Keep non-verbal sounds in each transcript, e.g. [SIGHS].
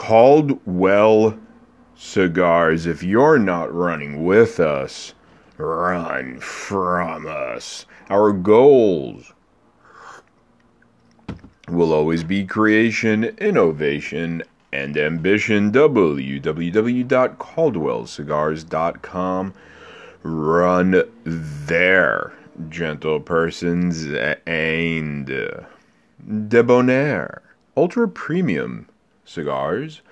Caldwell Cigars. If you're not running with us, run from us. Our goals will always be creation, innovation, and ambition. www.caldwellcigars.com. Run there, gentle persons, and debonair. Ultra premium cigars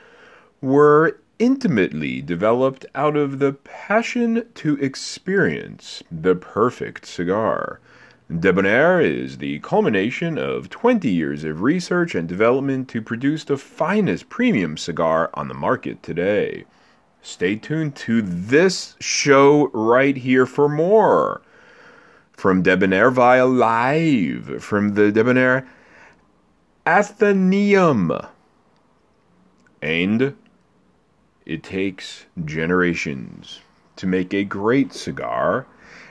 were intimately developed out of the passion to experience the perfect cigar. Debonair is the culmination of 20 years of research and development to produce the finest premium cigar on the market today. Stay tuned to this show right here for more. From Debonair via live from the Debonair Athenaeum. And it takes generations to make a great cigar.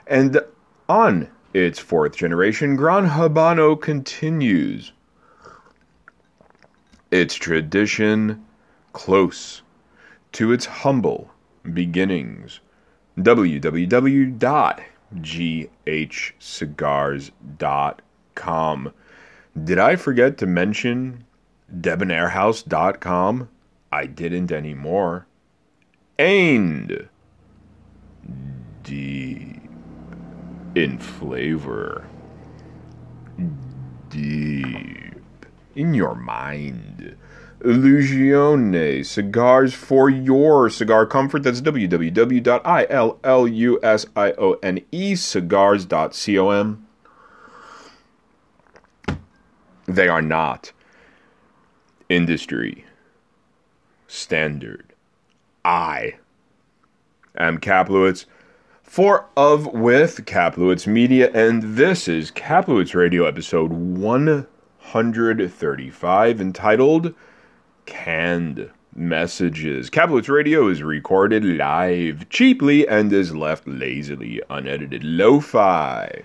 And on its fourth generation, Gran Habano continues its tradition close to its humble beginnings. www.ghcigars.com. Did I forget to mention debonairhouse.com? I didn't anymore. And deep in flavor, deep in your mind. Illusione cigars for your cigar comfort. That's www.illusione cigars.com. They are not industry standard. I am Kaplowitz for Of With Kaplowitz Media, and this is Kaplowitz Radio episode 135 entitled Canned Messages. Kaplowitz Radio is recorded live cheaply and is left lazily unedited lo fi.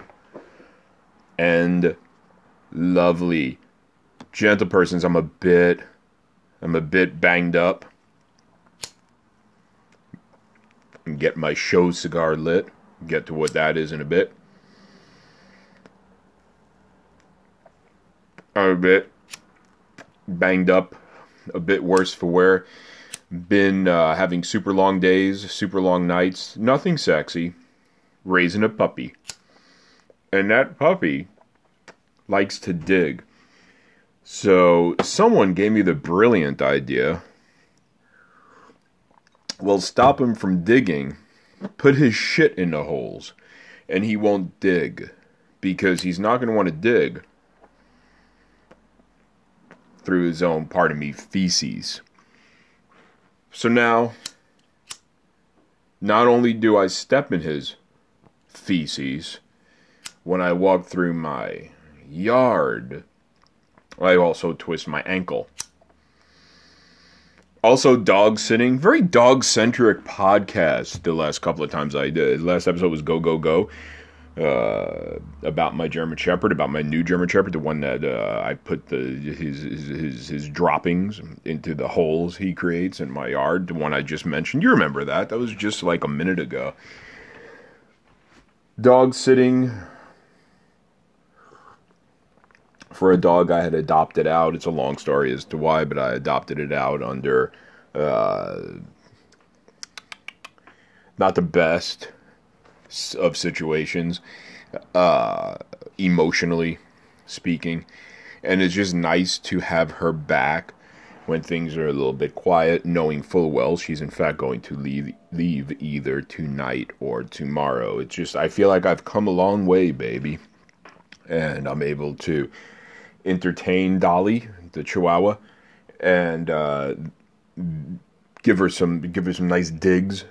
And lovely, gentle persons, I'm a bit I'm a bit banged up. Get my show cigar lit. Get to what that is in a bit. I'm a bit banged up, a bit worse for wear. Been uh, having super long days, super long nights. Nothing sexy. Raising a puppy. And that puppy likes to dig. So someone gave me the brilliant idea. Well, stop him from digging. Put his shit in the holes, and he won't dig because he's not going to want to dig through his own, pardon me, feces. So now, not only do I step in his feces when I walk through my yard, I also twist my ankle. Also, dog sitting. Very dog centric podcast the last couple of times I did. Last episode was Go, Go, Go. Uh, about my German Shepherd, about my new German Shepherd, the one that uh, I put the his, his, his his droppings into the holes he creates in my yard. The one I just mentioned, you remember that? That was just like a minute ago. Dog sitting for a dog I had adopted out. It's a long story as to why, but I adopted it out under uh, not the best of situations, uh, emotionally speaking. And it's just nice to have her back when things are a little bit quiet, knowing full well she's in fact going to leave leave either tonight or tomorrow. It's just I feel like I've come a long way, baby. And I'm able to entertain Dolly, the Chihuahua, and uh, give her some give her some nice digs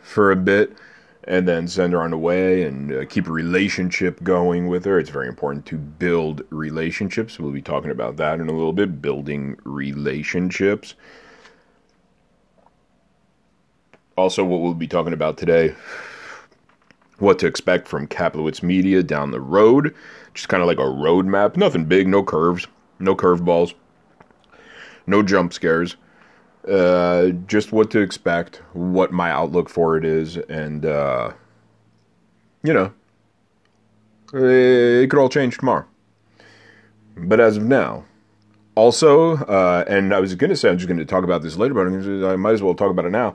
for a bit, and then send her on the way and uh, keep a relationship going with her. It's very important to build relationships. We'll be talking about that in a little bit. Building relationships. Also, what we'll be talking about today what to expect from Kaplowitz Media down the road. Just kind of like a roadmap. Nothing big, no curves, no curveballs, no jump scares. uh, just what to expect, what my outlook for it is, and uh, you know, it could all change tomorrow. But as of now, also, uh, and I was going to say I'm just going to talk about this later, but I might as well talk about it now.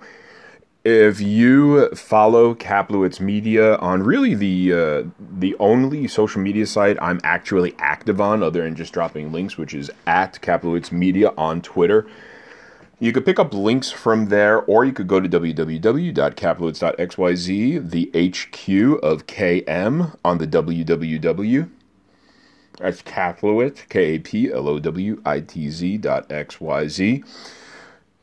If you follow Kaplowitz Media on really the uh, the only social media site I'm actually active on, other than just dropping links, which is at Kaplowitz Media on Twitter, you could pick up links from there, or you could go to www.kaplowitz.xyz, the HQ of KM on the www. That's Kaplowitz, K A P L O W I T Z dot X Y Z.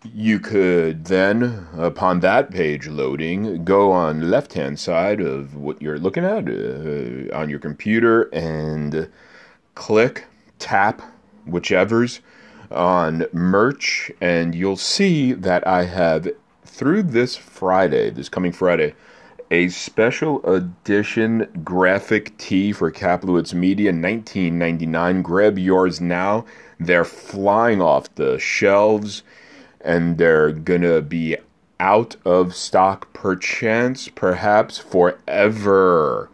You could then, upon that page loading, go on left hand side of what you're looking at uh, on your computer and click, tap, whichever's on merch, and you'll see that I have through this Friday, this coming Friday, a special edition graphic tee for Kaplowitz Media 1999. Grab yours now. They're flying off the shelves and they're gonna be out of stock perchance, perhaps forever.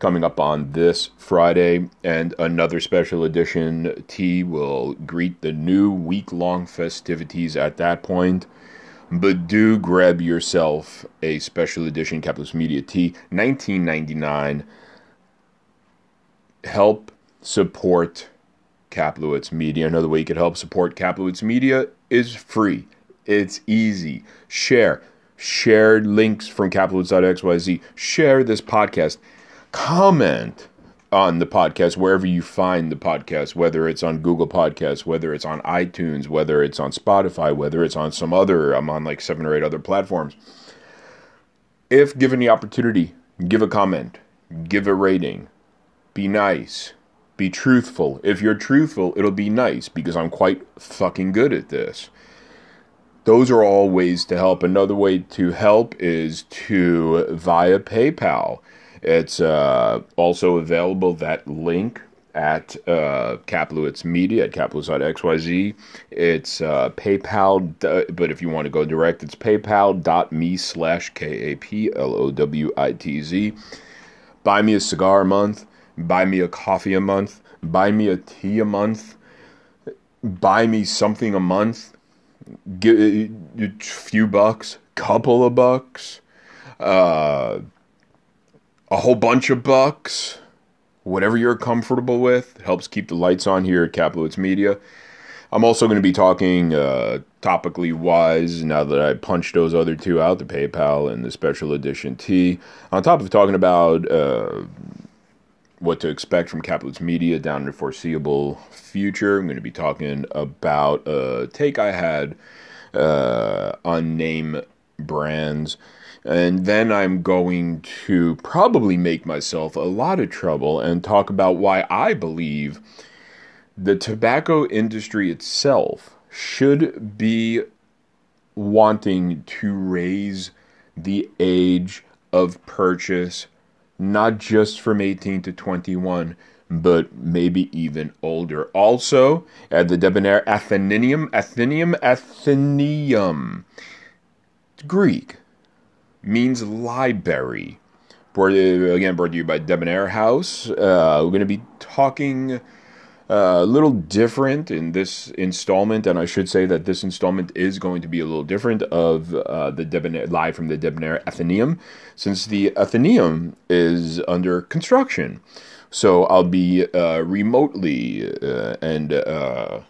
Coming up on this Friday, and another special edition tee will greet the new week long festivities at that point. But do grab yourself a special edition Kaplowitz Media tee, 1999. Help support Kaplowitz Media. Another way you could help support Kaplowitz Media is free. It's easy. Share. Share links from Kaplowitz.xyz. Share this podcast. Comment on the podcast wherever you find the podcast, whether it's on Google Podcasts, whether it's on iTunes, whether it's on Spotify, whether it's on some other, I'm on like seven or eight other platforms. If given the opportunity, give a comment, give a rating, be nice, be truthful. If you're truthful, it'll be nice because I'm quite fucking good at this. Those are all ways to help. Another way to help is to via PayPal. It's uh, also available, that link at uh, Kaplowitz Media at Kaplowitz.xyz. It's uh, PayPal, but if you want to go direct, it's paypal.me slash K A P L O W I T Z. Buy me a cigar a month buy me a coffee a month, buy me a tea a month, buy me something a month, give a few bucks, couple of bucks, uh, a whole bunch of bucks, whatever you're comfortable with, helps keep the lights on here at Kaplowitz Media. I'm also going to be talking uh, topically wise now that I punched those other two out, the PayPal and the special edition tee. On top of talking about uh, what to expect from Kaplowitz Media down in the foreseeable future. I'm going to be talking about a take I had uh, on name brands. And then I'm going to probably make myself a lot of trouble and talk about why I believe the tobacco industry itself should be wanting to raise the age of purchase not just from 18 to 21, but maybe even older. Also, at the debonair Athenaeum, Athenaeum, Athenaeum, Greek, means library. Brought, again, brought to you by Debonair House. Uh, we're going to be talking uh, a little different in this installment, and I should say that this installment is going to be a little different of uh, the Debonair, live from the Debonair Athenaeum, since the Athenaeum is under construction. So I'll be uh, remotely uh, and uh,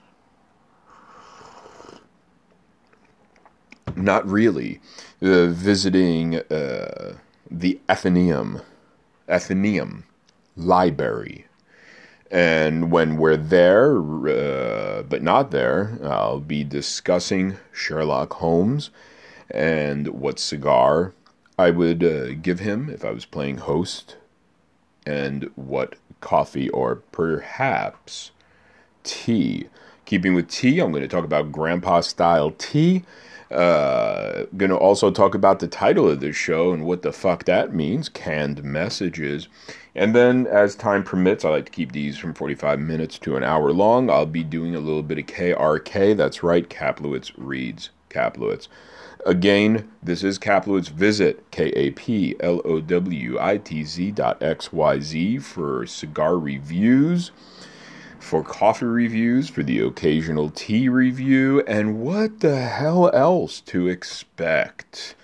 not really uh, visiting the Athenaeum, Athenaeum Library and when we're there, uh, but not there, I'll be discussing Sherlock Holmes and what cigar I would uh, give him if I was playing host, and what coffee or perhaps tea Keeping with tea, I'm going to talk about grandpa style tea. Uh, going to also talk about the title of this show and what the fuck that means canned messages. And then, as time permits, I like to keep these from 45 minutes to an hour long. I'll be doing a little bit of KRK. That's right, Kaplowitz reads Kaplowitz. Again, this is Kaplowitz. Visit K-A-P-L-O-W-I-T-Z dot X-Y-Z for cigar reviews, for coffee reviews, for the occasional tea review, and what the hell else to expect.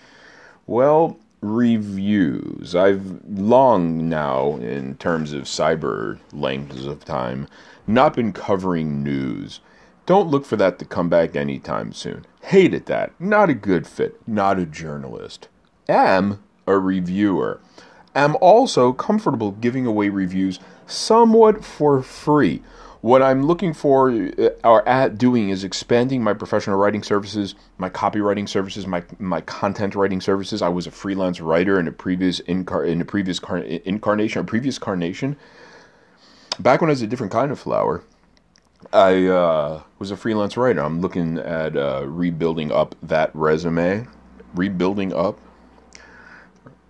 Well, reviews. I've long now, in terms of cyber lengths of time, not been covering news. Don't look for that to come back anytime soon. Hated that. Not a good fit. Not a journalist. Am a reviewer. Am also comfortable giving away reviews somewhat for free. What I'm looking for uh, or at doing is expanding my professional writing services, my copywriting services, my my content writing services. I was a freelance writer in a previous incar- in a previous car- incarnation or previous carnation. Back when I was a different kind of flower, I uh, was a freelance writer. I'm looking at uh, rebuilding up that resume, rebuilding up,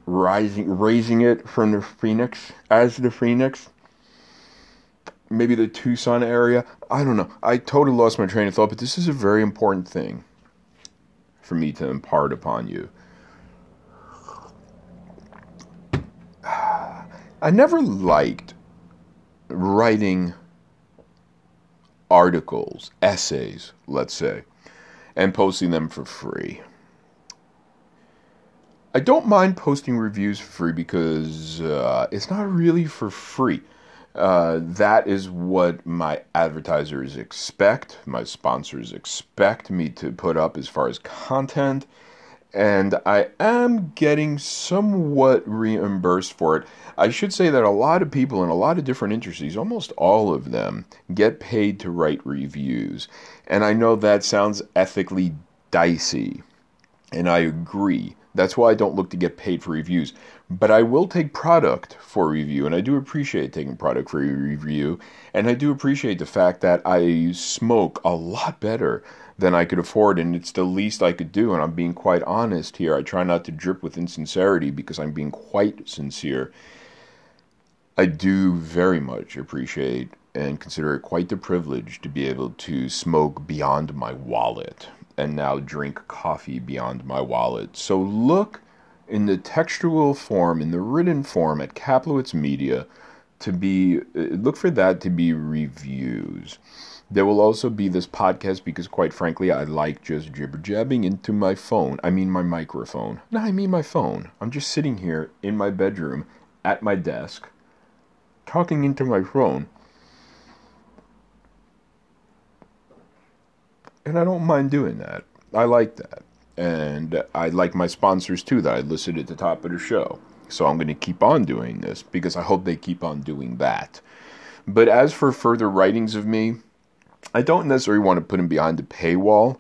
rising, raising it from the phoenix as the phoenix. Maybe the Tucson area. I don't know. I totally lost my train of thought, but this is a very important thing for me to impart upon you. [SIGHS] I never liked writing articles, essays, let's say, and posting them for free. I don't mind posting reviews for free because uh, it's not really for free. Uh, that is what my advertisers expect, my sponsors expect me to put up as far as content and I am getting somewhat reimbursed for it. I should say that a lot of people in a lot of different industries, almost all of them, get paid to write reviews. And I know that sounds ethically dicey, and I agree. That's why I don't look to get paid for reviews. But I will take product for review, and I do appreciate taking product for review. And I do appreciate the fact that I smoke a lot better than I could afford, and it's the least I could do. And I'm being quite honest here. I try not to drip with insincerity because I'm being quite sincere. I do very much appreciate and consider it quite the privilege to be able to smoke beyond my wallet and now drink coffee beyond my wallet. So look in the textual form, in the written form at Kaplowitz Media to be, uh, look for that to be reviews. There will also be this podcast because, quite frankly, I like just jibber jabbing into my phone. I mean, my microphone. No, I mean my phone. I'm just sitting here in my bedroom at my desk, talking into my phone. And I don't mind doing that. I like that. And I like my sponsors too that I listed at the top of the show. So I'm going to keep on doing this because I hope they keep on doing that. But as for further writings of me, I don't necessarily want to put them behind the paywall,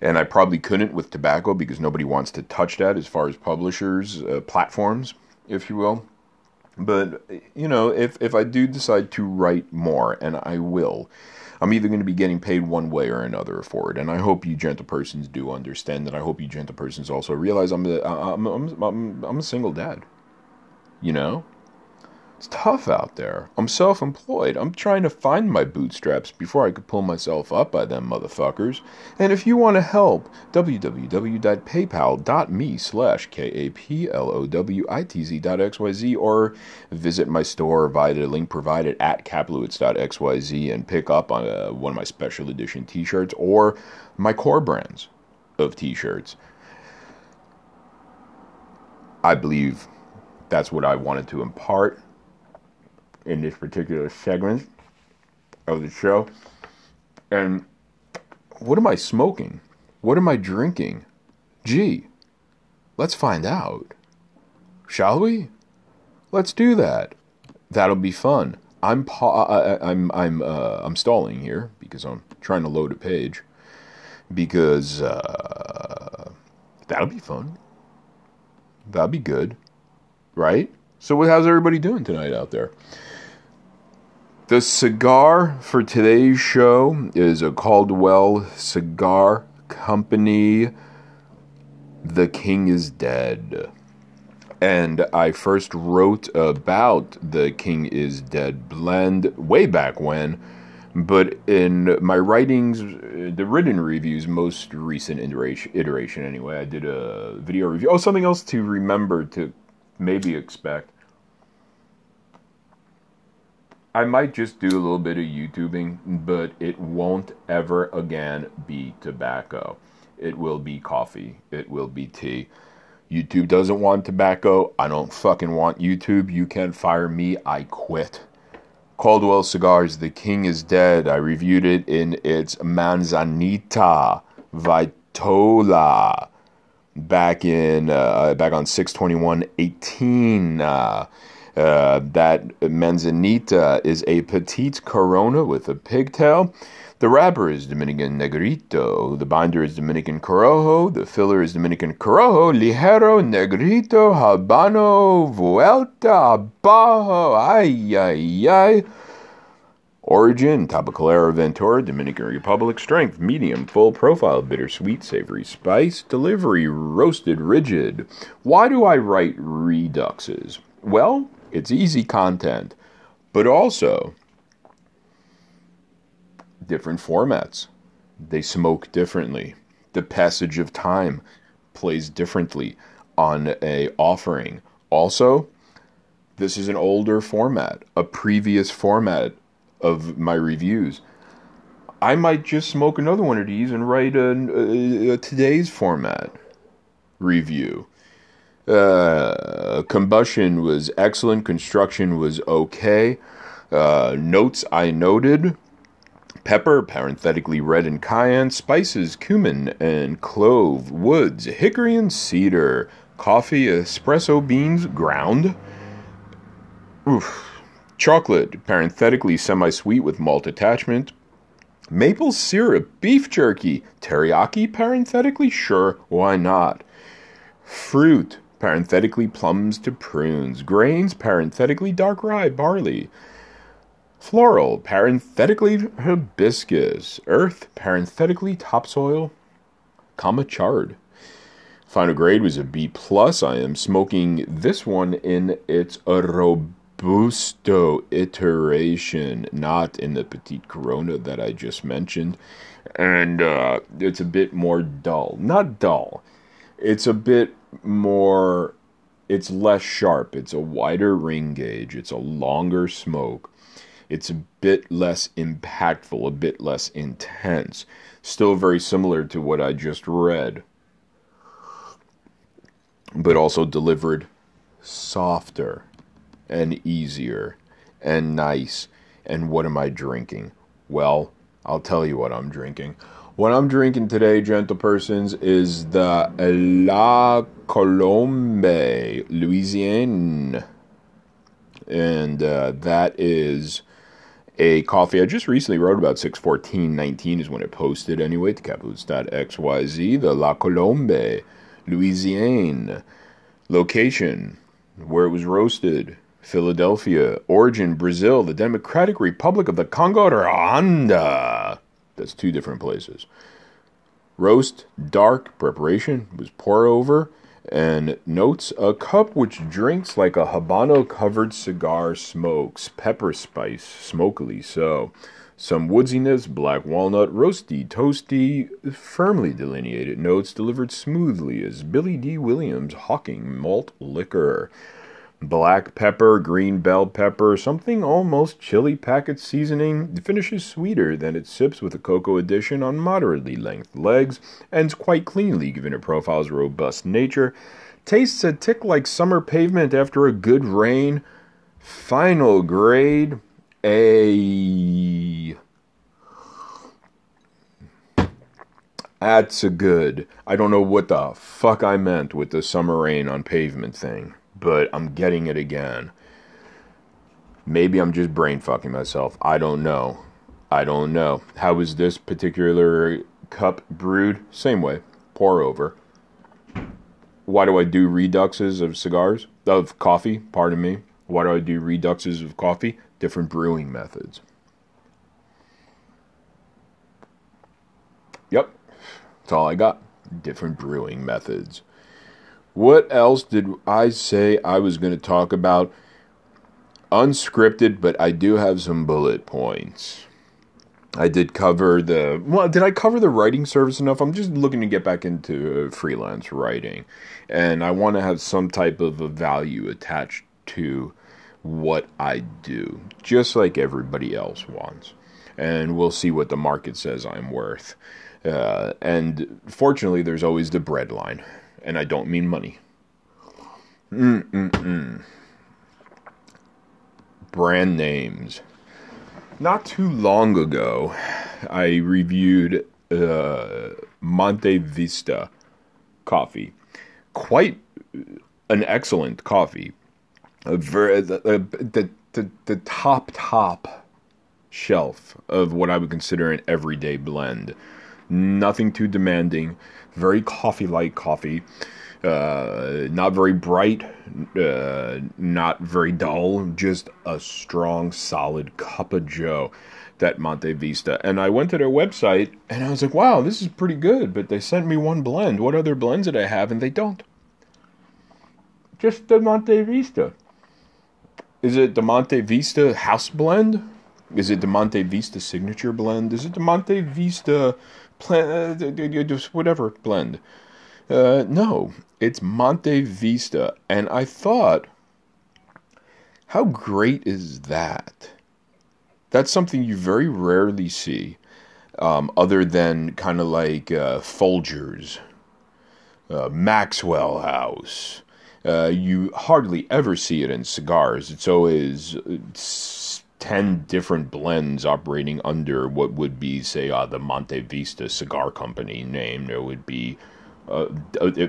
and I probably couldn't with tobacco because nobody wants to touch that as far as publishers, uh, platforms, if you will. But you know, if if I do decide to write more, and I will, I'm either going to be getting paid one way or another for it. And I hope you gentle persons do understand that. I hope you gentle persons also realize I'm a, I'm, I'm, I'm, I'm a single dad. You know, it's tough out there. I'm self employed. I'm trying to find my bootstraps before I could pull myself up by them motherfuckers. And if you want to help, www.paypal.me slash K-A-P-L-O-W-I-T-Z.xyz or visit my store via the link provided at kaplowitz.xyz and pick up on uh, one of my special edition t-shirts or my core brands of t-shirts. I believe that's what I wanted to impart in this particular segment of the show. And what am I smoking? What am I drinking? Gee, let's find out. Shall we? Let's do that. That'll be fun. I'm pa- I, I'm I'm uh, I'm stalling here because I'm trying to load a page because uh, that'll be fun. That'll be good, right? So, how's everybody doing tonight out there? The cigar for today's show is a Caldwell Cigar Company. The King is Dead. And I first wrote about the King is Dead blend way back when, but in my writings, the written reviews, most recent iteration, anyway, I did a video review. Oh, something else to remember to maybe expect I might just do a little bit of YouTubing, but it won't ever again be tobacco. It will be coffee. It will be tea. YouTube doesn't want tobacco. I don't fucking want YouTube. You can't fire me. I quit. Caldwell Cigars, The King is Dead. I reviewed it in its Manzanita Vitola back in uh, back on 62118. Uh, uh, that manzanita is a petite corona with a pigtail. The wrapper is Dominican Negrito. The binder is Dominican Corojo. The filler is Dominican Corojo, Ligero, Negrito, Habano, Vuelta, Bajo. Ay, ay, ay. Origin, Tabacalera Ventura, Dominican Republic. Strength, medium, full profile, bittersweet, savory spice. Delivery, roasted, rigid. Why do I write reduxes? Well, it's easy content, but also different formats. They smoke differently. The passage of time plays differently on a offering. Also, this is an older format, a previous format of my reviews. I might just smoke another one of these and write a, a, a today's format review. Uh, combustion was excellent. Construction was okay. Uh, notes I noted pepper, parenthetically red and cayenne, spices, cumin and clove, woods, hickory and cedar, coffee, espresso beans, ground. Oof. Chocolate, parenthetically semi sweet with malt attachment. Maple syrup, beef jerky, teriyaki, parenthetically sure, why not? Fruit, parenthetically plums to prunes, grains, parenthetically dark rye, barley, floral, parenthetically hibiscus, earth, parenthetically topsoil, comma chard. Final grade was a B plus. I am smoking this one in its robusto iteration, not in the petite corona that I just mentioned, and uh, it's a bit more dull. Not dull. It's a bit more it's less sharp. It's a wider ring gauge. It's a longer smoke. It's a bit less impactful, a bit less intense. Still very similar to what I just read, but also delivered softer and easier and nice. And what am I drinking? Well, I'll tell you what I'm drinking. What I'm drinking today, gentle persons, is the La Colombe Louisiane. And uh, that is a coffee I just recently wrote about 61419 is when it posted anyway to kaplowitz.xyz. The La Colombe Louisiane. Location, where it was roasted. Philadelphia. Origin, Brazil. The Democratic Republic of the Congo, Rwanda. That's two different places. Roast, dark, preparation was pour over, and notes a cup which drinks like a habano covered cigar smokes, pepper spice, smokily so. Some woodsiness, black walnut, roasty, toasty, firmly delineated notes delivered smoothly as Billy Dee Williams hawking malt liquor black pepper, green bell pepper, something almost chili packet seasoning, finishes sweeter than it sips with a cocoa addition on moderately length legs, ends quite cleanly given her profile's robust nature, tastes a tick like summer pavement after a good rain. Final grade A. That's a good. I don't know what the fuck I meant with the summer rain on pavement thing but I'm getting it again. Maybe I'm just brain fucking myself. I don't know. I don't know. How is this particular cup brewed? Same way. Pour over. Why do I do reduxes of cigars? Of coffee, pardon me. Why do I do reduxes of coffee? different brewing methods. Yep, that's all I got. Different brewing methods. What else did I say I was going to talk about? Unscripted, but I do have some bullet points. I did cover the well. Did I cover the writing service enough? I'm just looking to get back into freelance writing, and I want to have some type of a value attached to what I do, just like everybody else wants. And we'll see what the market says I'm worth. Uh, and fortunately, there's always the bread line, and I don't mean money. Mm-mm-mm. Brand names not too long ago, I reviewed uh, Monte Vista coffee. Quite an excellent coffee. Ver- the, the, the, the top, top shelf of what I would consider an everyday blend. Nothing too demanding, very coffee like coffee. Uh, not very bright, uh, not very dull, just a strong, solid cup of Joe, that Monte Vista. And I went to their website and I was like, wow, this is pretty good, but they sent me one blend. What other blends did I have? And they don't. Just the Monte Vista. Is it the Monte Vista house blend? Is it the Monte Vista signature blend? Is it the Monte Vista uh, whatever blend? Uh, no, it's Monte Vista. And I thought, how great is that? That's something you very rarely see, um, other than kind of like uh, Folgers, uh, Maxwell House. Uh, you hardly ever see it in cigars. It's always it's uh, 10 different blends operating under what would be, say, uh, the Monte Vista Cigar Company name. There would be uh,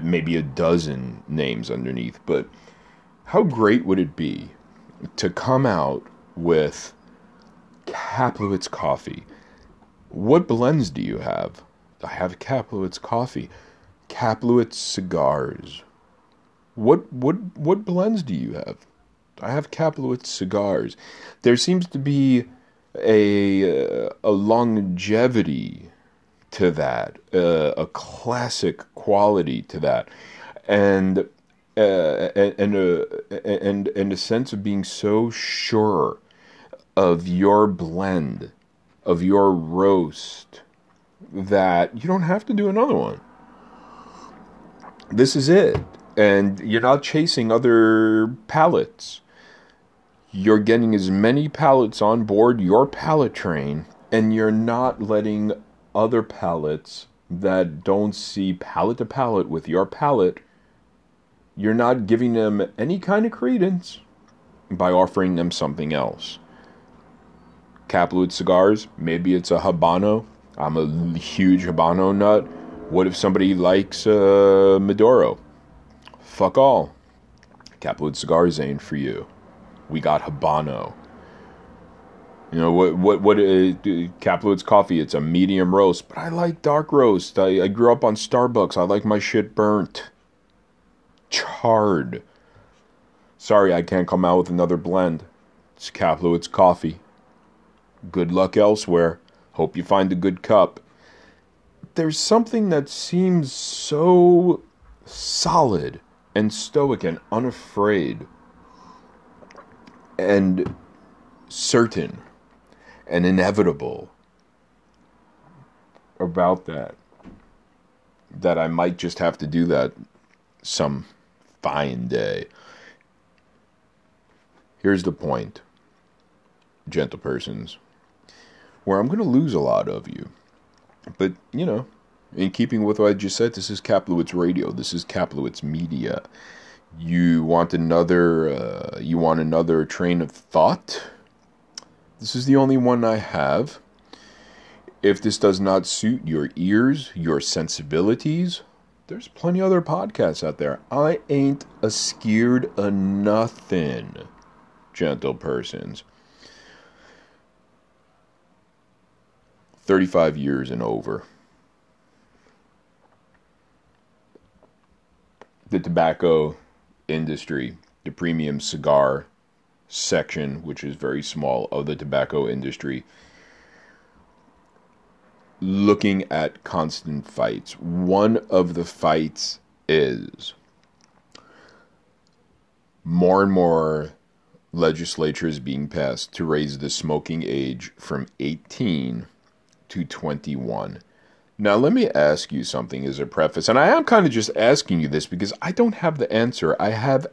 maybe a dozen names underneath. But how great would it be to come out with Kaplowitz coffee? What blends do you have? I have Kaplowitz coffee, Kaplowitz cigars. What what what blends do you have? I have Kaplowitz cigars. There seems to be a a longevity to that, uh, a classic quality to that, and uh, and a and and a sense of being so sure of your blend, of your roast, that you don't have to do another one. This is it, and you're not chasing other palates. You're getting as many palates on board your palate train, and you're not letting other palates that don't see palate to palate with your palate, you're not giving them any kind of credence by offering them something else. Kaplowitz cigars, maybe it's a Habano. I'm a huge Habano nut. What if somebody likes uh, Maduro? Fuck all. Kaplowitz cigars ain't for you. We got Habano. You know what? What? What? Uh, Kaplowitz coffee. It's a medium roast, but I like dark roast. I, I grew up on Starbucks. I like my shit burnt, charred. Sorry, I can't come out with another blend. It's Kaplowitz coffee. Good luck elsewhere. Hope you find a good cup. There's something that seems so solid and stoic and unafraid and certain and inevitable about that. That I might just have to do that some fine day. Here's the point, gentle persons, where I'm going to lose a lot of you. But, you know, in keeping with what I just said, this is Kaplowitz Radio. This is Kaplowitz Media. You want another, uh, you want another train of thought? This is the only one I have. If this does not suit your ears, your sensibilities, there's plenty other podcasts out there. I ain't a scared of nothing, gentle persons. 35 years and over. The tobacco industry, the premium cigar section, which is very small, of the tobacco industry, looking at constant fights. One of the fights is more and more legislatures being passed to raise the smoking age from 18 to 21. Now, let me ask you something as a preface, and I am kind of just asking you this because I don't have the answer. I have,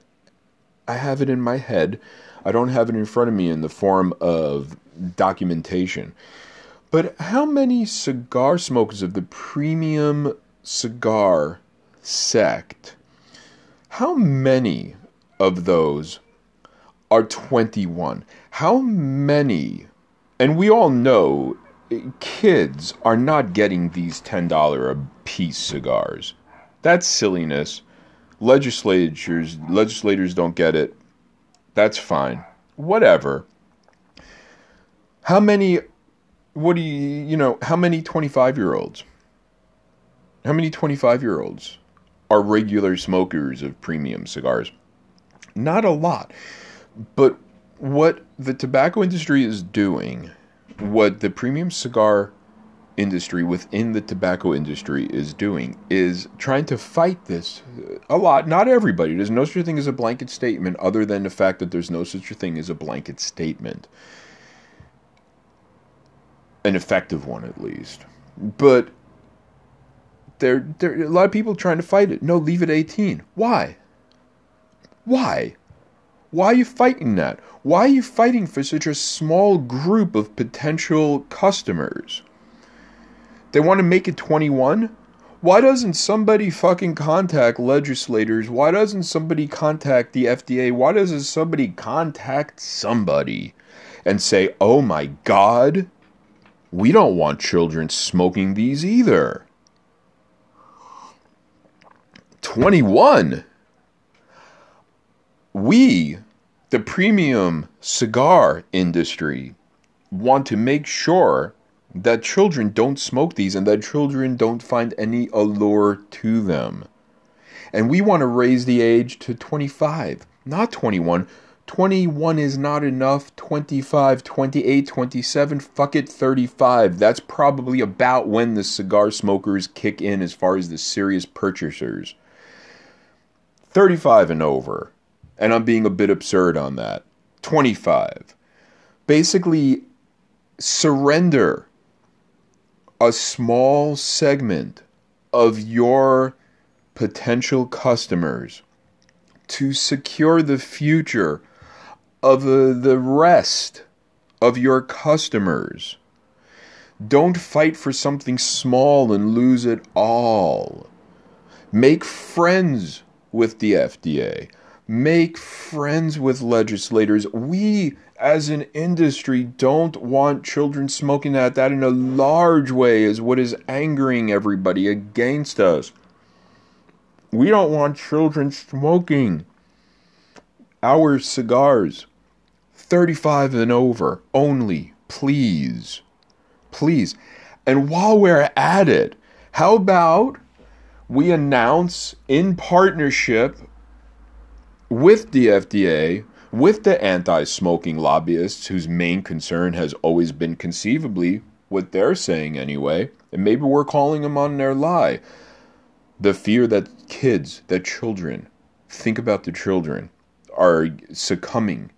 I have it in my head. I don't have it in front of me in the form of documentation. But how many cigar smokers of the premium cigar sect, how many of those are 21? How many, and we all know kids are not getting these $10 a piece cigars. That's silliness. Legislatures legislators don't get it. That's fine. Whatever. How many what do you you know, how many 25-year-olds? How many 25-year-olds are regular smokers of premium cigars? Not a lot. But what the tobacco industry is doing what the premium cigar industry within the tobacco industry is doing is trying to fight this a lot. Not everybody. There's no such thing as a blanket statement other than the fact that there's no such thing as a blanket statement. An effective one at least. But there there a lot of people trying to fight it. No leave it 18 why? Why? Why are you fighting that? Why are you fighting for such a small group of potential customers? They want to make it 21? Why doesn't somebody fucking contact legislators? Why doesn't somebody contact the FDA? Why doesn't somebody contact somebody and say, oh my god, we don't want children smoking these either? 21? we, the premium cigar industry, want to make sure that children don't smoke these and that children don't find any allure to them. And we want to raise the age to 25, not 21. 21 is not enough. 25, 28, 27, fuck it, 35. That's probably about when the cigar smokers kick in as far as the serious purchasers. 35 and over and I'm being a bit absurd on that. 25. Basically, surrender a small segment of your potential customers to secure the future of the, the rest of your customers. Don't fight for something small and lose it all. Make friends with the FDA make friends with legislators. We, as an industry, don't want children smoking that. That, in a large way, is what is angering everybody against us. We don't want children smoking our cigars. 35 and over only, please. Please. And while we're at it, how about we announce in partnership with the FDA, with the anti smoking lobbyists whose main concern has always been conceivably what they're saying anyway, and maybe we're calling them on their lie. The fear that kids, that children, think about the children, are succumbing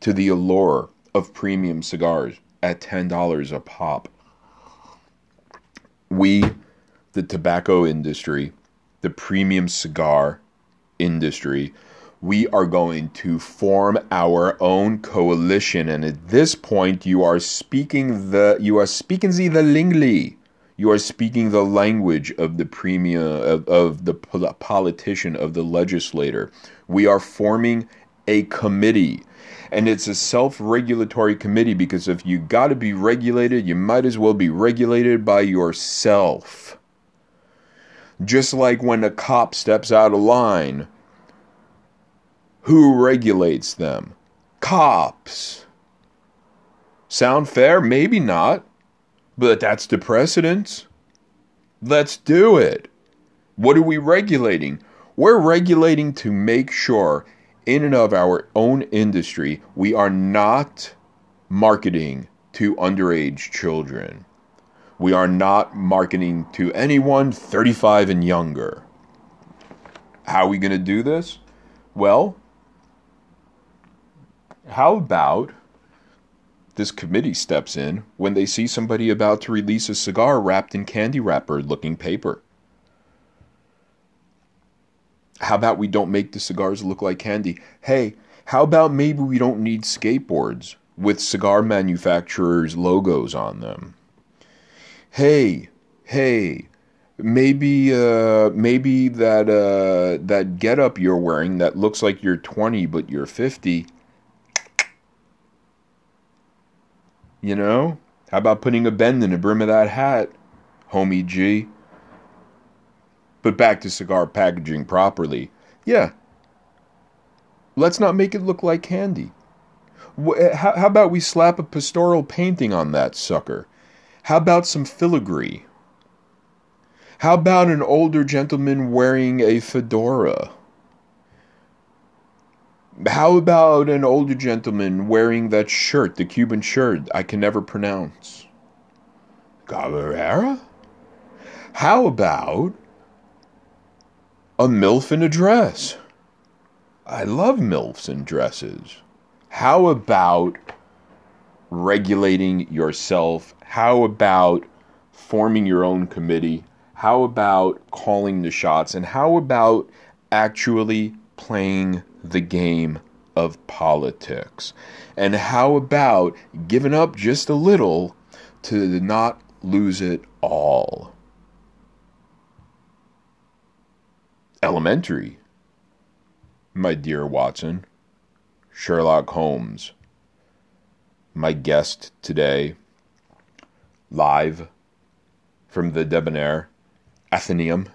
to the allure of premium cigars at $10 a pop. We, the tobacco industry, the premium cigar industry, we are going to form our own coalition. And at this point, you are speaking the you are speaking the Lingli. You are speaking the language of the premium of, of the politician of the legislator. We are forming a committee. And it's a self regulatory committee because if you got to be regulated, you might as well be regulated by yourself. Just like when a cop steps out of line, who regulates them? Cops. Sound fair? Maybe not. But that's the precedence. Let's do it. What are we regulating? We're regulating to make sure in and of our own industry, we are not marketing to underage children. We are not marketing to anyone 35 and younger. How are we going to do this? Well, how about this committee steps in when they see somebody about to release a cigar wrapped in candy wrapper looking paper? How about we don't make the cigars look like candy? Hey, how about maybe we don't need skateboards with cigar manufacturers' logos on them? Hey, hey, maybe uh maybe that uh that getup you're wearing that looks like you're 20 but you're 50 you know? How about putting a bend in the brim of that hat homie g? But back to cigar packaging properly. Yeah. Let's not make it look like candy. Eh, how, how about we slap a pastoral painting on that sucker? How about some filigree? How about an older gentleman wearing a fedora? How about an older gentleman wearing that shirt, the Cuban shirt I can never pronounce? Cabrera? How about a MILF in a dress? I love MILFs in dresses. How about regulating yourself? How about forming your own committee? How about calling the shots? And how about actually playing the game of politics? And how about giving up just a little to not lose it all? Elementary, my dear Watson. Sherlock Holmes, my guest today, live from the Debonair Athenaeum.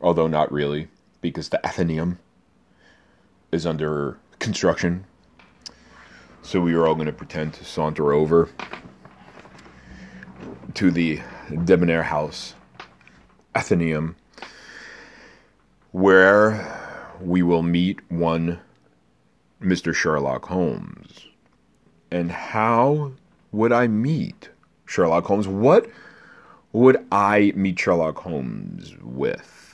Although not really, because the Athenaeum is under construction. So we are all going to pretend to saunter over to the Debonair House, Athenaeum, where we will meet one Mr. Sherlock Holmes. And how would I meet Sherlock Holmes? What would I meet Sherlock Holmes with?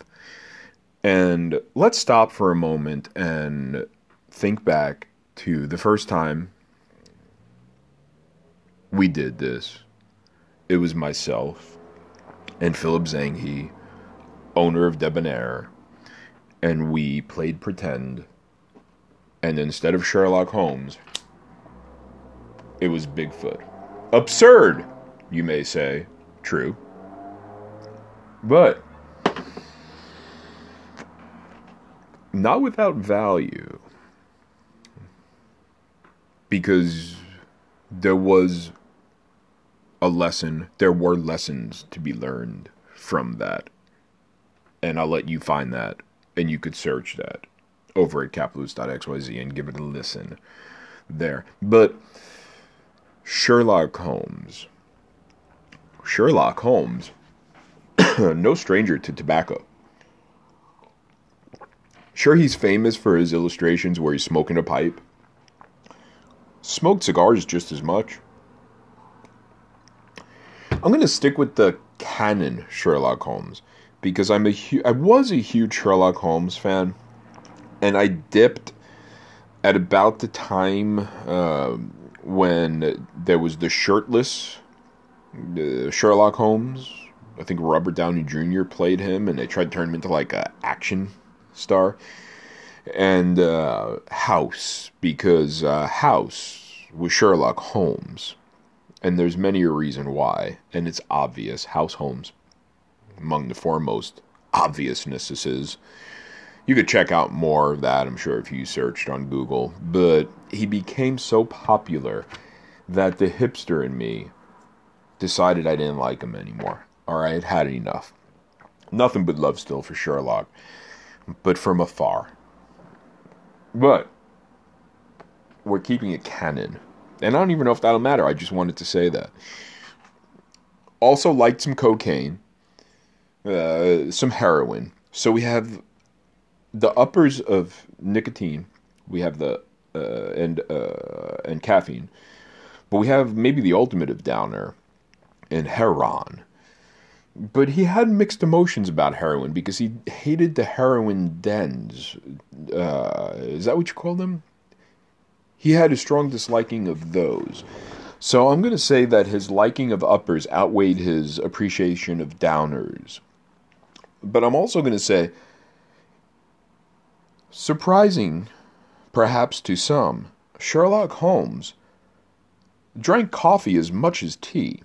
And let's stop for a moment and think back to the first time we did this. It was myself and Philip Zanghi, owner of Debonair, and we played pretend. And instead of Sherlock Holmes, it was Bigfoot. Absurd, you may say. True. But not without value. Because there was a lesson, there were lessons to be learned from that. And I'll let you find that, and you could search that over at kaplowitz.xyz and give it a listen there. But Sherlock Holmes. Sherlock Holmes [COUGHS] no stranger to tobacco. Sure, he's famous for his illustrations where he's smoking a pipe. Smoked cigars just as much. I'm going to stick with the canon Sherlock Holmes because I'm a hu- I was a huge Sherlock Holmes fan, and I dipped at about the time uh, when there was the shirtless uh, Sherlock Holmes I think Robert Downey Jr. played him, and they tried to turn him into like a action star. And uh, House, because uh, House was Sherlock Holmes, and there's many a reason why, and it's obvious. House Holmes, among the foremost obviousnesses. You could check out more of that, I'm sure, if you searched on Google. But he became so popular that the hipster in me decided I didn't like him anymore. Alright, had enough. Nothing but love still for Sherlock, but from afar. But we're keeping it canon. And I don't even know if that'll matter. I just wanted to say that. Also, liked some cocaine, uh, some heroin. So we have the uppers of nicotine, we have the uh, and uh, and caffeine, but we have maybe the ultimate of downer, and heroin. But he had mixed emotions about heroin because he hated the heroin dens. Uh, is that what you call them? He had a strong disliking of those. So I'm going to say that his liking of uppers outweighed his appreciation of downers. But I'm also going to say, surprising perhaps to some, Sherlock Holmes drank coffee as much as tea.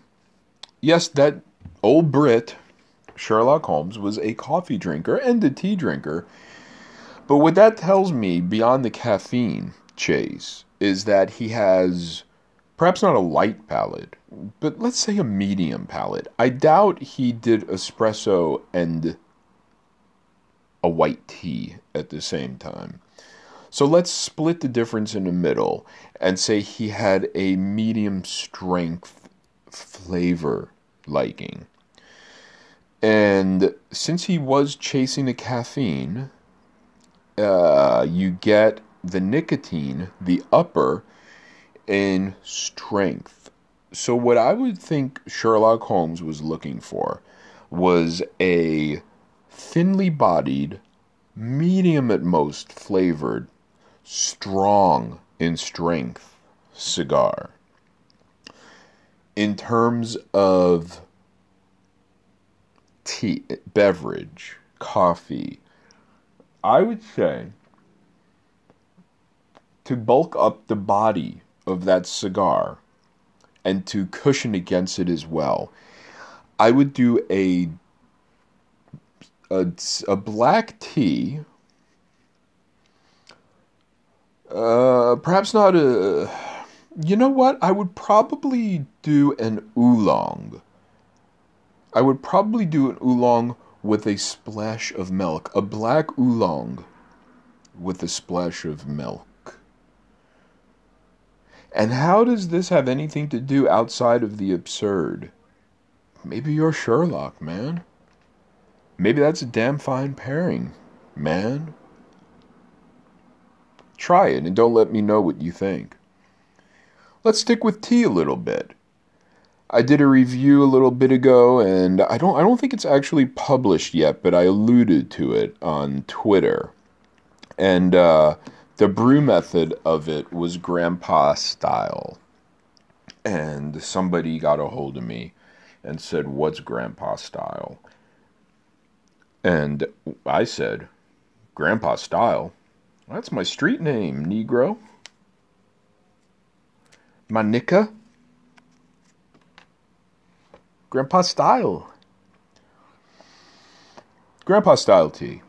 Yes, that old Brit, Sherlock Holmes, was a coffee drinker and a tea drinker. But what that tells me, beyond the caffeine chase, is that he has perhaps not a light palate, but let's say a medium palate. I doubt he did espresso and a white tea at the same time. So let's split the difference in the middle and say he had a medium strength flavor liking. And since he was chasing the caffeine, uh, you get the nicotine, the upper, in strength. So, what I would think Sherlock Holmes was looking for was a thinly bodied, medium at most flavored, strong in strength cigar. In terms of tea, beverage, coffee, I would say to bulk up the body of that cigar and to cushion against it as well, I would do a a, a black tea. Uh, perhaps not a. You know what? I would probably do an oolong. I would probably do an oolong with a splash of milk. A black oolong with a splash of milk. And how does this have anything to do outside of the absurd? Maybe you're Sherlock, man. Maybe that's a damn fine pairing, man. Try it and don't let me know what you think. Let's stick with tea a little bit. I did a review a little bit ago and I don't I don't think it's actually published yet, but I alluded to it on Twitter. And uh the brew method of it was grandpa style. And somebody got a hold of me and said, What's grandpa style? And I said, Grandpa style? That's my street name, Negro. My Manika? Grandpa style. Grandpa style tea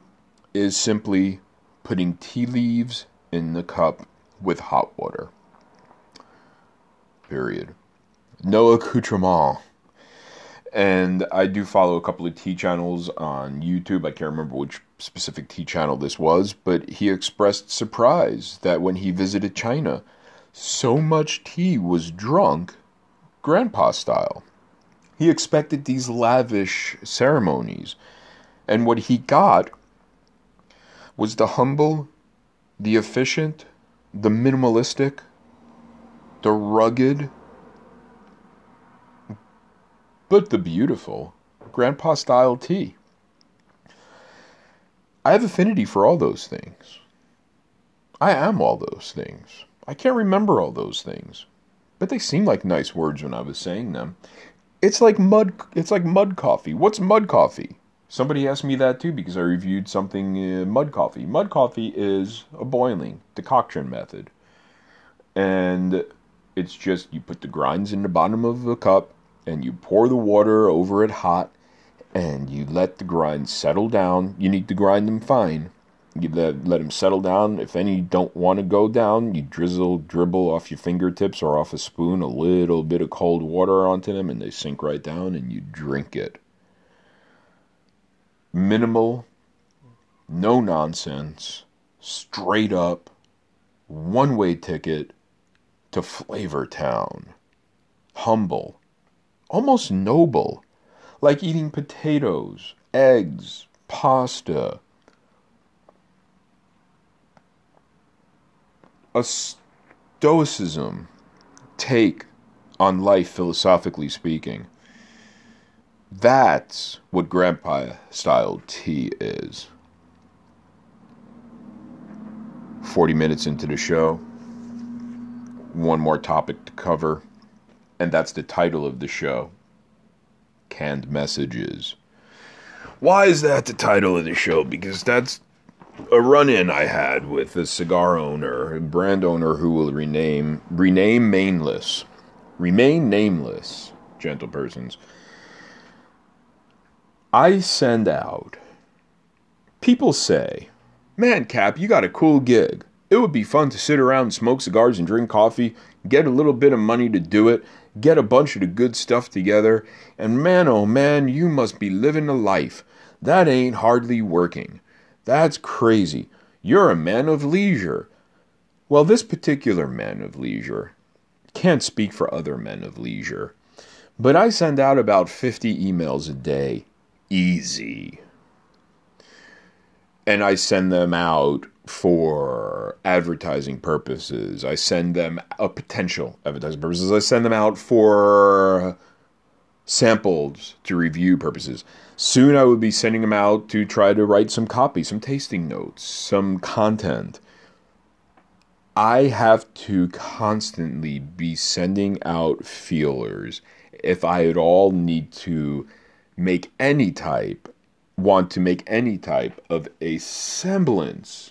is simply putting tea leaves in the cup with hot water. Period. No accoutrement. And I do follow a couple of tea channels on YouTube. I can't remember which specific tea channel this was, but he expressed surprise that when he visited China, so much tea was drunk grandpa style. He expected these lavish ceremonies, and what he got was the humble the efficient, the minimalistic, the rugged, but the beautiful grandpa style tea. I have affinity for all those things. I am all those things. I can't remember all those things, but they seem like nice words when I was saying them. It's like mud it's like mud coffee. What's mud coffee? Somebody asked me that too because I reviewed something uh, mud coffee. Mud coffee is a boiling decoction method. And it's just you put the grinds in the bottom of a cup and you pour the water over it hot and you let the grinds settle down. You need to grind them fine. You let, let them settle down. If any don't want to go down, you drizzle, dribble off your fingertips or off a spoon a little bit of cold water onto them and they sink right down and you drink it minimal, no nonsense, straight up, one way ticket to Flavor Town. Humble, almost noble, like eating potatoes, eggs, pasta, a stoicism take on life, philosophically speaking. That's what grandpa style tea is. 40 minutes into the show, one more topic to cover, and that's the title of the show Canned Messages. Why is that the title of the show? Because that's a run-in I had with a cigar owner, a brand owner who will rename rename nameless, remain nameless, gentle persons. I send out. People say, "Man, Cap, you got a cool gig. It would be fun to sit around smoke cigars and drink coffee, get a little bit of money to do it, get a bunch of the good stuff together, and man, oh man, you must be living a life. That ain't hardly working." That's crazy. You're a man of leisure. Well, this particular man of leisure can't speak for other men of leisure, but I send out about 50 emails a day. Easy. And I send them out for advertising purposes. I send them a potential advertising purposes. I send them out for samples to review purposes. Soon I will be sending them out to try to write some copy, some tasting notes, some content. I have to constantly be sending out feelers if I at all need to make any type, want to make any type of a semblance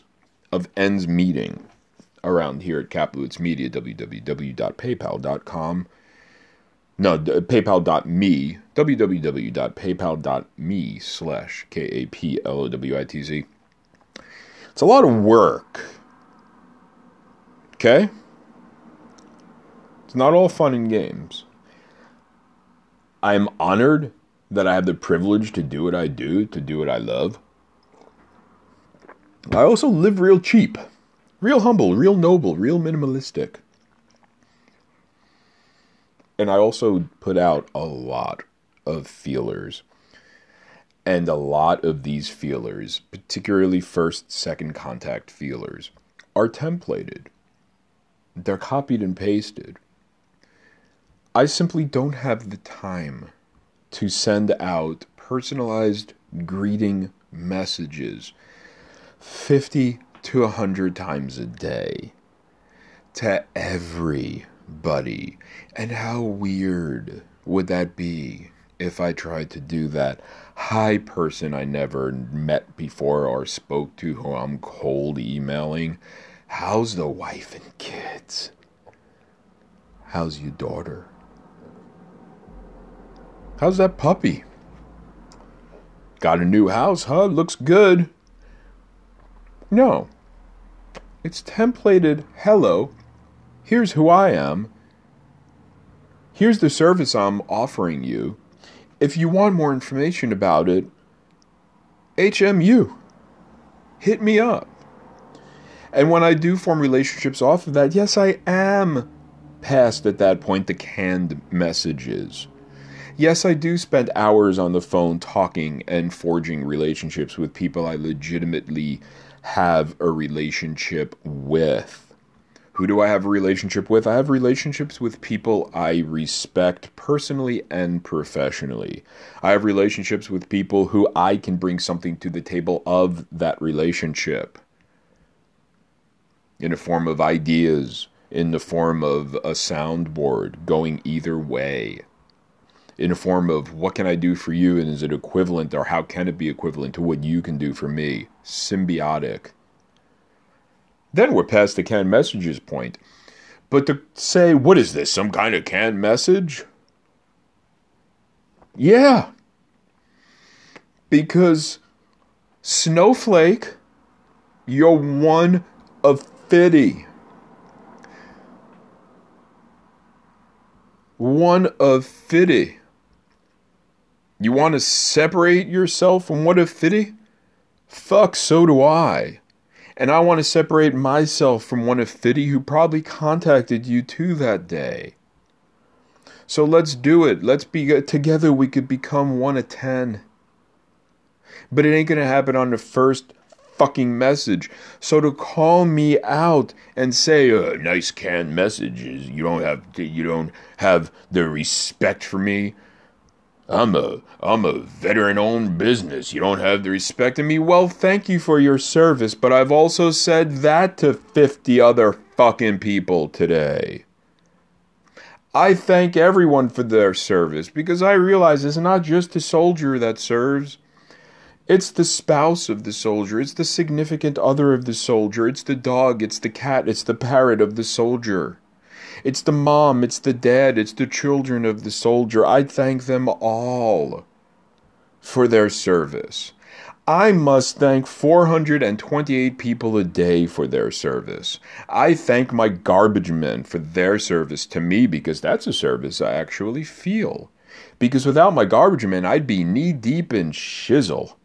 of ends meeting around here at Kaplowitz Media, www.paypal.com no, paypal.me, www.paypal.me slash K-A-P-L-O-W-I-T-Z. It's a lot of work. Okay? It's not all fun and games. I'm honored that I have the privilege to do what I do, to do what I love. I also live real cheap, real humble, real noble, real minimalistic. And I also put out a lot of feelers. And a lot of these feelers, particularly first, second contact feelers, are templated. They're copied and pasted. I simply don't have the time to send out personalized greeting messages 50 to 100 times a day to everybody. And how weird would that be if I tried to do that? Hi, person I never met before or spoke to who I'm cold emailing. How's the wife and kids? How's your daughter? How's that puppy? Got a new house, huh? Looks good. No. It's templated hello here's who I am. Here's the service I'm offering you. If you want more information about it, HMU. Hit me up. And when I do form relationships off of that, yes, I am past at that point the canned messages. Yes, I do spend hours on the phone talking and forging relationships with people I legitimately have a relationship with. Who do I have a relationship with? I have relationships with people I respect personally and professionally. I have relationships with people who I can bring something to the table of that relationship in the form of ideas, in the form of a soundboard going either way, in the form of what can I do for you and is it equivalent or how can it be equivalent to what you can do for me? Symbiotic. Then we're past the canned messages point. But to say, what is this, some kind of canned message? Yeah. Because Snowflake, you're one of 50. One of 50. You want to separate yourself from one of 50? Fuck, so do I. And I want to separate myself from one of 50 who probably contacted you too that day. So let's do it. Let's be together. We could become one of 10. But it ain't going to happen on the first fucking message. So to call me out and say, uh, "Nice canned messages," you don't have you don't have the respect for me. I'm a I'm a veteran-owned business. You don't have the respect of me. Well, thank you for your service, but I've also said that to 50 other fucking people today. I thank everyone for their service because I realize it's not just the soldier that serves. It's the spouse of the soldier. It's the significant other of the soldier. It's the dog. It's the cat. It's the parrot of the soldier. It's the mom. It's the dad. It's the children of the soldier. I thank them all for their service. I must thank 428 people a day for their service. I thank my garbage men for their service to me because that's a service I actually feel. Because without my garbage men, I'd be knee deep in shizzle.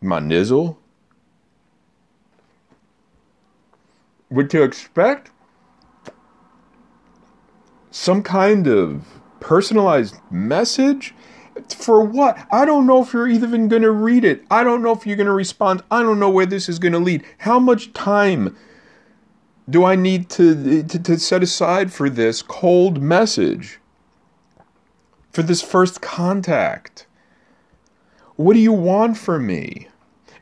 My nizzle? What to expect? Some kind of personalized message? for what? I don't know if you're even going to read it. I don't know if you're going to respond. I don't know where this is going to lead. How much time do I need to, to, to set aside for this cold message? For this first contact? What do you want from me?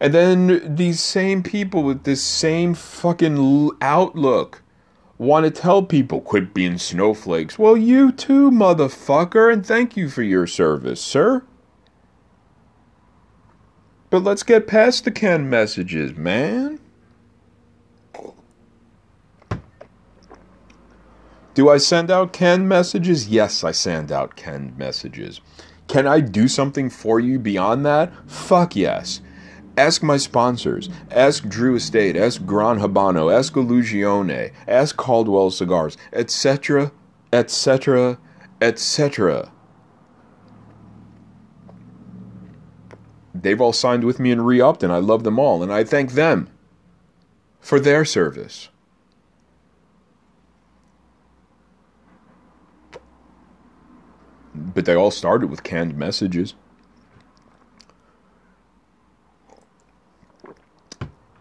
And then these same people with this same fucking outlook want to tell people quit being snowflakes. Well, you too, motherfucker, and thank you for your service, sir. But let's get past the Ken messages, man. Do I send out Ken messages? Yes, I send out Ken messages. Can I do something for you beyond that? Fuck yes. Ask my sponsors. Ask Drew Estate. Ask Gran Habano. Ask Illusione. Ask Caldwell Cigars, etc., etc., etc. They've all signed with me and re upped, and I love them all, and I thank them for their service. But they all started with canned messages.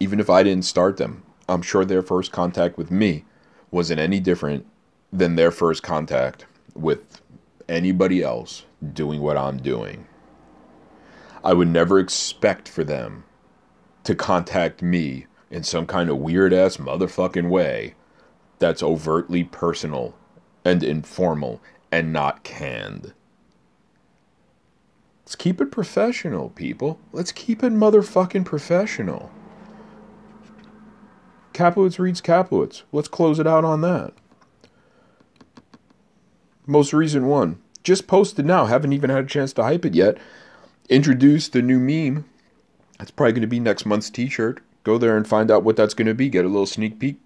Even if I didn't start them, I'm sure their first contact with me wasn't any different than their first contact with anybody else doing what I'm doing. I would never expect for them to contact me in some kind of weird ass motherfucking way that's overtly personal and informal and not canned. Let's keep it professional, people. Let's keep it motherfucking professional. Kaplowitz reads Kaplowitz. Let's close it out on that. Most recent one. Just posted now. Haven't even had a chance to hype it yet. Introduced the new meme. That's probably going to be next month's t shirt. Go there and find out what that's going to be. Get a little sneak peek.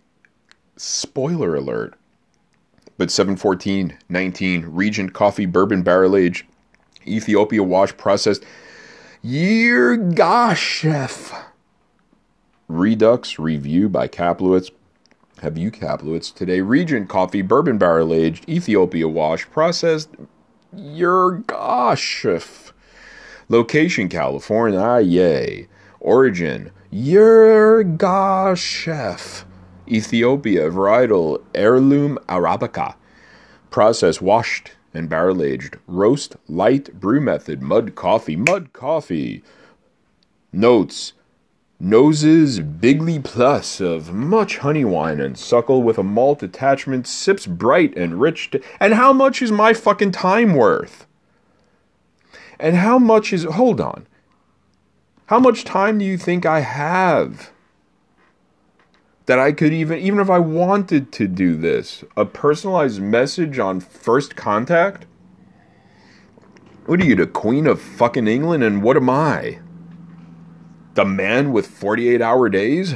Spoiler alert. But 714 19 Regent Coffee Bourbon Barrel Age Ethiopia Wash Processed Yirgacheffe Redux review by Kaplowitz. Have you Kaplowitz today? Regent coffee, bourbon barrel aged, Ethiopia wash, processed. Yirgacheffe. Location California, ah, yay. Origin Yirgacheffe. Ethiopia varietal heirloom Arabica. Process washed and barrel aged. Roast light brew method mud coffee. Mud coffee. Notes Noses Bigly Plus of much honey wine and suckle with a malt attachment sips bright and rich. To, and how much is my fucking time worth? And how much is. Hold on. How much time do you think I have? That I could even, even if I wanted to do this, a personalized message on first contact? What are you, the Queen of fucking England, and what am I? The man with 48 hour days?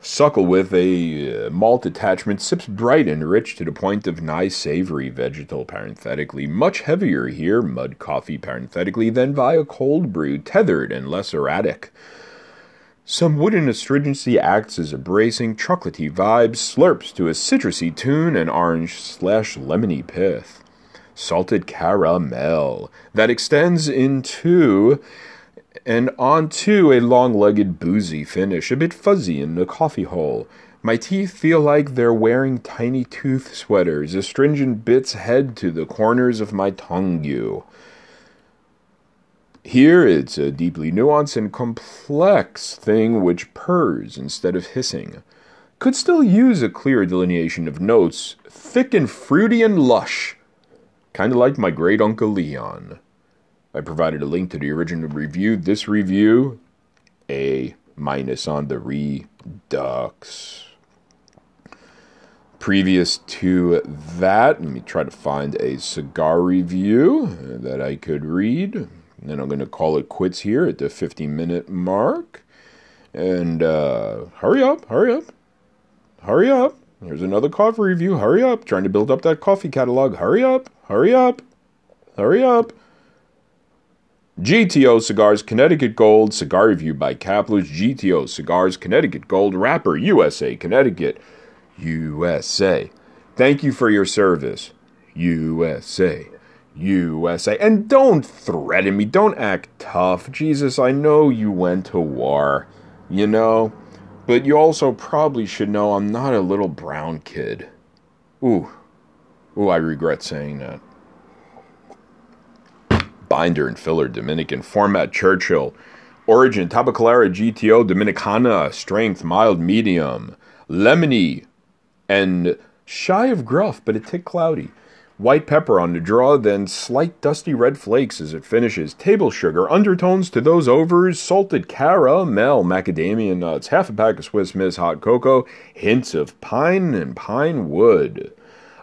Suckle with a uh, malt attachment sips bright and rich to the point of nigh savory vegetal parenthetically, much heavier here, mud coffee parenthetically, than via cold brew, tethered and less erratic. Some wooden astringency acts as a bracing, chocolatey vibe, slurps to a citrusy tune and orange slash lemony pith. Salted caramel that extends into And on to a long legged boozy finish, a bit fuzzy in the coffee hole. My teeth feel like they're wearing tiny tooth sweaters. Astringent bits head to the corners of my tongue. You. Here it's a deeply nuanced and complex thing which purrs instead of hissing. Could still use a clear delineation of notes, thick and fruity and lush. Kinda like my great uncle Leon. I provided a link to the original review. This review, A minus on the Redux. Previous to that, let me try to find a cigar review that I could read. And I'm going to call it quits here at the 50 minute mark. And uh, hurry up, hurry up, hurry up. Here's another coffee review. Hurry up. Trying to build up that coffee catalog. Hurry up, hurry up, hurry up. GTO Cigars Connecticut Gold Cigar Review by Kaplowitz GTO Cigars Connecticut Gold Wrapper USA Connecticut USA. Thank you for your service. USA. USA. And don't threaten me. Don't act tough. Jesus, I know you went to war, you know? But you also probably should know I'm not a little brown kid. Ooh. Ooh, I regret saying that. Binder and filler, Dominican format, Churchill. Origin, Tabacalera GTO, Dominicana, strength, mild, medium. Lemony, and shy of gruff, but a tick cloudy. White pepper on the draw, then slight dusty red flakes as it finishes. Table sugar, undertones to those overs, salted caramel, macadamia nuts, half a pack of Swiss Miss hot cocoa, hints of pine and pine wood.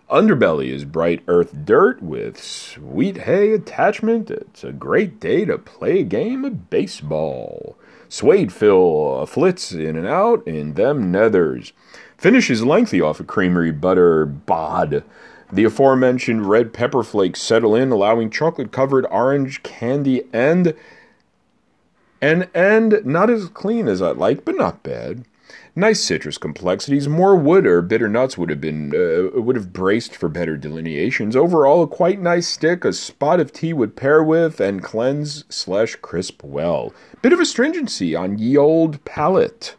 Underbelly is bright earth dirt with sweet hay attachment. It's a great day to play a game of baseball. Suede fill flits in and out in them nethers. Finish is lengthy off a creamery butter bod. The aforementioned red pepper flakes settle in, allowing chocolate covered orange candy and an end not as clean as I'd like, but not bad. Nice citrus complexities. More wood or bitter nuts would have been uh, would have braced for better delineations. Overall, a quite nice stick. A spot of tea would pair with and cleanse slash crisp well. Bit of astringency on ye old palate.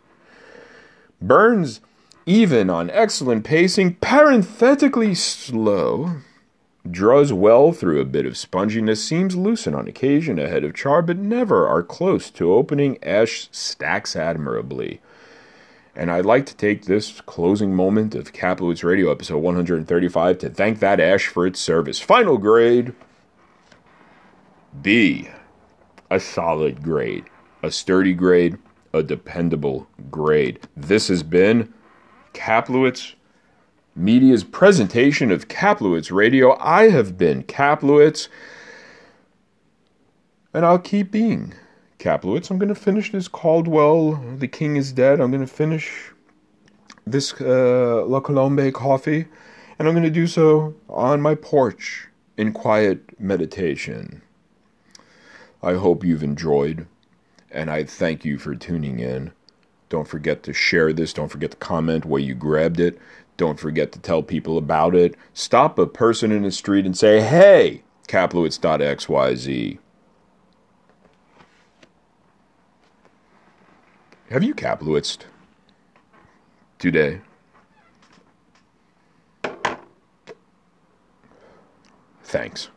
Burns even on excellent pacing, parenthetically slow. Draws well through a bit of sponginess, seems lucid on occasion ahead of char, but never are close to opening. Ash stacks admirably. And I'd like to take this closing moment of Kaplowitz Radio episode 135 to thank that Ash for its service. Final grade B. A solid grade, a sturdy grade, a dependable grade. This has been Kaplowitz Media's presentation of Kaplowitz Radio. I have been Kaplowitz, and I'll keep being Kaplowitz. I'm going to finish this Caldwell, The King is Dead. I'm going to finish this uh, La Colombe coffee, and I'm going to do so on my porch in quiet meditation. I hope you've enjoyed, and I thank you for tuning in. Don't forget to share this. Don't forget to comment where you grabbed it. Don't forget to tell people about it. Stop a person in the street and say, hey, Kaplowitz.xyz. Have you Kaplowitzed today? Thanks.